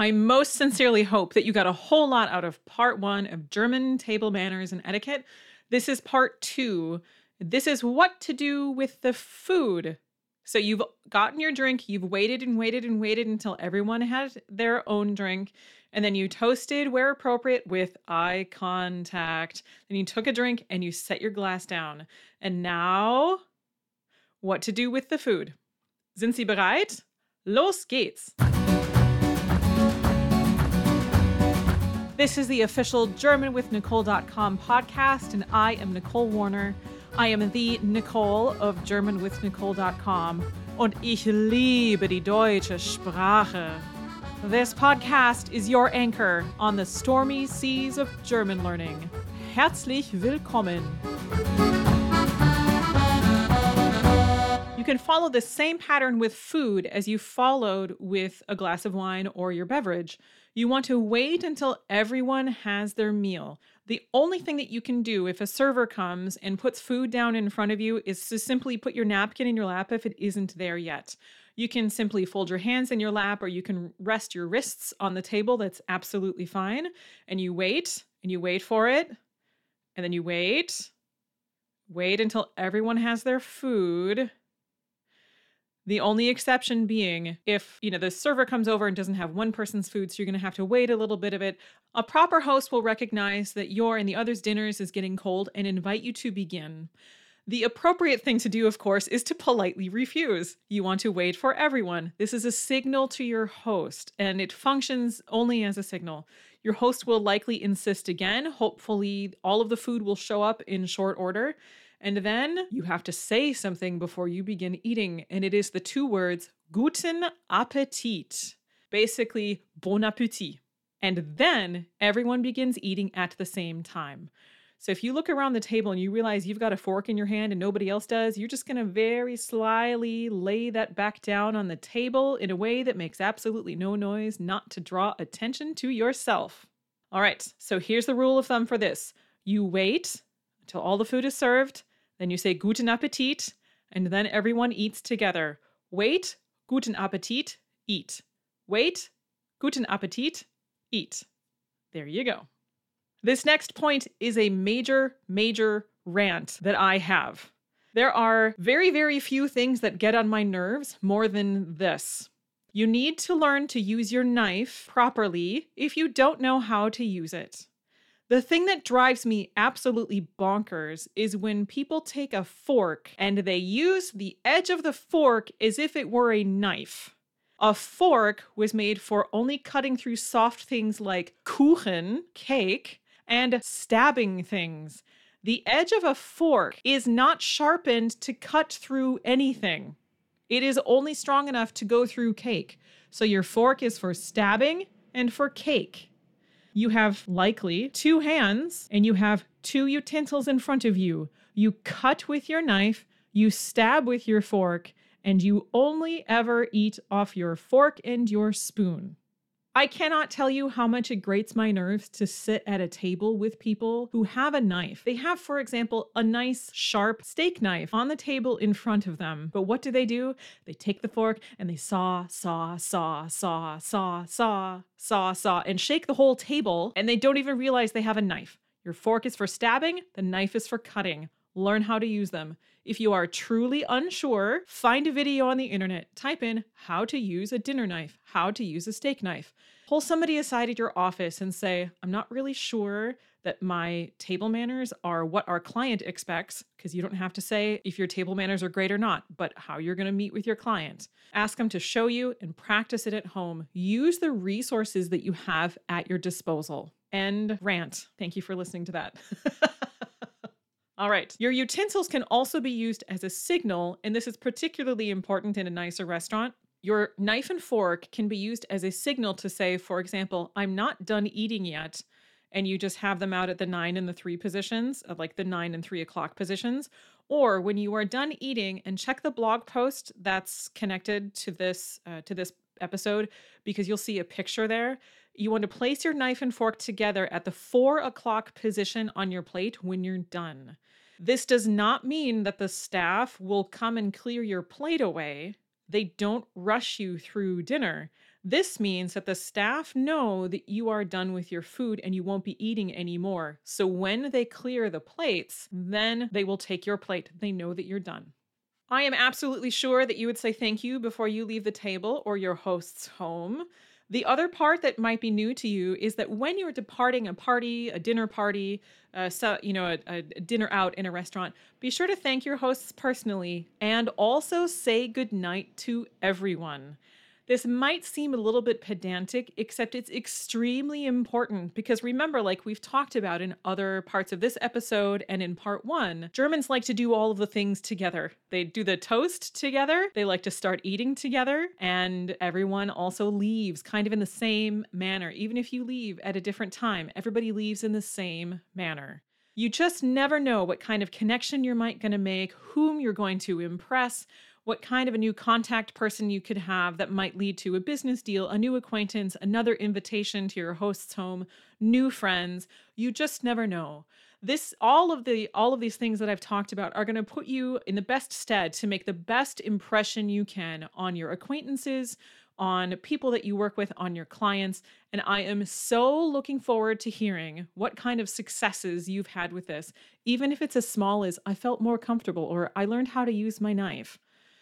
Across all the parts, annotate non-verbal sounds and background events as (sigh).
I most sincerely hope that you got a whole lot out of part one of German table manners and etiquette. This is part two. This is what to do with the food. So you've gotten your drink, you've waited and waited and waited until everyone had their own drink, and then you toasted where appropriate with eye contact. Then you took a drink and you set your glass down. And now, what to do with the food? Sind Sie bereit? Los geht's! This is the official GermanWithNicole.com podcast, and I am Nicole Warner. I am the Nicole of GermanWithNicole.com, und ich liebe die deutsche Sprache. This podcast is your anchor on the stormy seas of German learning. Herzlich willkommen! You can follow the same pattern with food as you followed with a glass of wine or your beverage. You want to wait until everyone has their meal. The only thing that you can do if a server comes and puts food down in front of you is to simply put your napkin in your lap if it isn't there yet. You can simply fold your hands in your lap or you can rest your wrists on the table. That's absolutely fine. And you wait and you wait for it. And then you wait. Wait until everyone has their food. The only exception being if, you know, the server comes over and doesn't have one person's food, so you're going to have to wait a little bit of it. A proper host will recognize that your and the other's dinners is getting cold and invite you to begin. The appropriate thing to do, of course, is to politely refuse. You want to wait for everyone. This is a signal to your host, and it functions only as a signal. Your host will likely insist again. Hopefully, all of the food will show up in short order. And then you have to say something before you begin eating, and it is the two words Guten Appetit, basically Bon Appetit. And then everyone begins eating at the same time. So if you look around the table and you realize you've got a fork in your hand and nobody else does, you're just going to very slyly lay that back down on the table in a way that makes absolutely no noise, not to draw attention to yourself. All right, so here's the rule of thumb for this you wait until all the food is served, then you say Guten Appetit, and then everyone eats together. Wait, Guten Appetit, eat. Wait, Guten Appetit, eat. There you go. This next point is a major, major rant that I have. There are very, very few things that get on my nerves more than this. You need to learn to use your knife properly if you don't know how to use it. The thing that drives me absolutely bonkers is when people take a fork and they use the edge of the fork as if it were a knife. A fork was made for only cutting through soft things like Kuchen, cake, and stabbing things. The edge of a fork is not sharpened to cut through anything. It is only strong enough to go through cake. So your fork is for stabbing and for cake you have likely two hands and you have two utensils in front of you. You cut with your knife, you stab with your fork, and you only ever eat off your fork and your spoon. I cannot tell you how much it grates my nerves to sit at a table with people who have a knife. They have, for example, a nice sharp steak knife on the table in front of them. But what do they do? They take the fork and they saw, saw, saw, saw, saw, saw, saw, saw, and shake the whole table, and they don't even realize they have a knife. Your fork is for stabbing, the knife is for cutting. Learn how to use them. If you are truly unsure, find a video on the internet. Type in how to use a dinner knife, how to use a steak knife. Pull somebody aside at your office and say, I'm not really sure that my table manners are what our client expects, because you don't have to say if your table manners are great or not, but how you're going to meet with your client. Ask them to show you and practice it at home. Use the resources that you have at your disposal. And rant. Thank you for listening to that. (laughs) All right. Your utensils can also be used as a signal, and this is particularly important in a nicer restaurant. Your knife and fork can be used as a signal to say, for example, I'm not done eating yet. And you just have them out at the nine and the three positions, uh, like the nine and three o'clock positions. Or when you are done eating, and check the blog post that's connected to this uh, to this episode because you'll see a picture there. You want to place your knife and fork together at the four o'clock position on your plate when you're done. This does not mean that the staff will come and clear your plate away. They don't rush you through dinner. This means that the staff know that you are done with your food and you won't be eating anymore. So when they clear the plates, then they will take your plate. They know that you're done. I am absolutely sure that you would say thank you before you leave the table or your host's home. The other part that might be new to you is that when you're departing a party, a dinner party, uh, so, you know, a, a dinner out in a restaurant, be sure to thank your hosts personally and also say goodnight to everyone. This might seem a little bit pedantic, except it's extremely important because remember, like we've talked about in other parts of this episode and in part one, Germans like to do all of the things together. They do the toast together, they like to start eating together, and everyone also leaves kind of in the same manner. Even if you leave at a different time, everybody leaves in the same manner. You just never know what kind of connection you're might going to make, whom you're going to impress, what kind of a new contact person you could have that might lead to a business deal, a new acquaintance, another invitation to your host's home, new friends. You just never know. This all of the all of these things that I've talked about are going to put you in the best stead to make the best impression you can on your acquaintances, on people that you work with, on your clients. And I am so looking forward to hearing what kind of successes you've had with this, even if it's as small as I felt more comfortable or I learned how to use my knife.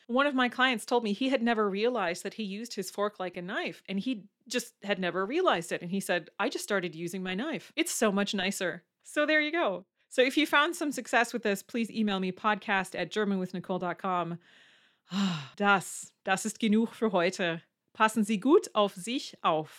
One of my clients told me he had never realized that he used his fork like a knife and he just had never realized it. And he said, I just started using my knife. It's so much nicer. So there you go. So if you found some success with this, please email me podcast at germanwithnicole.com. (sighs) Das, das ist genug für heute. Passen Sie gut auf sich auf.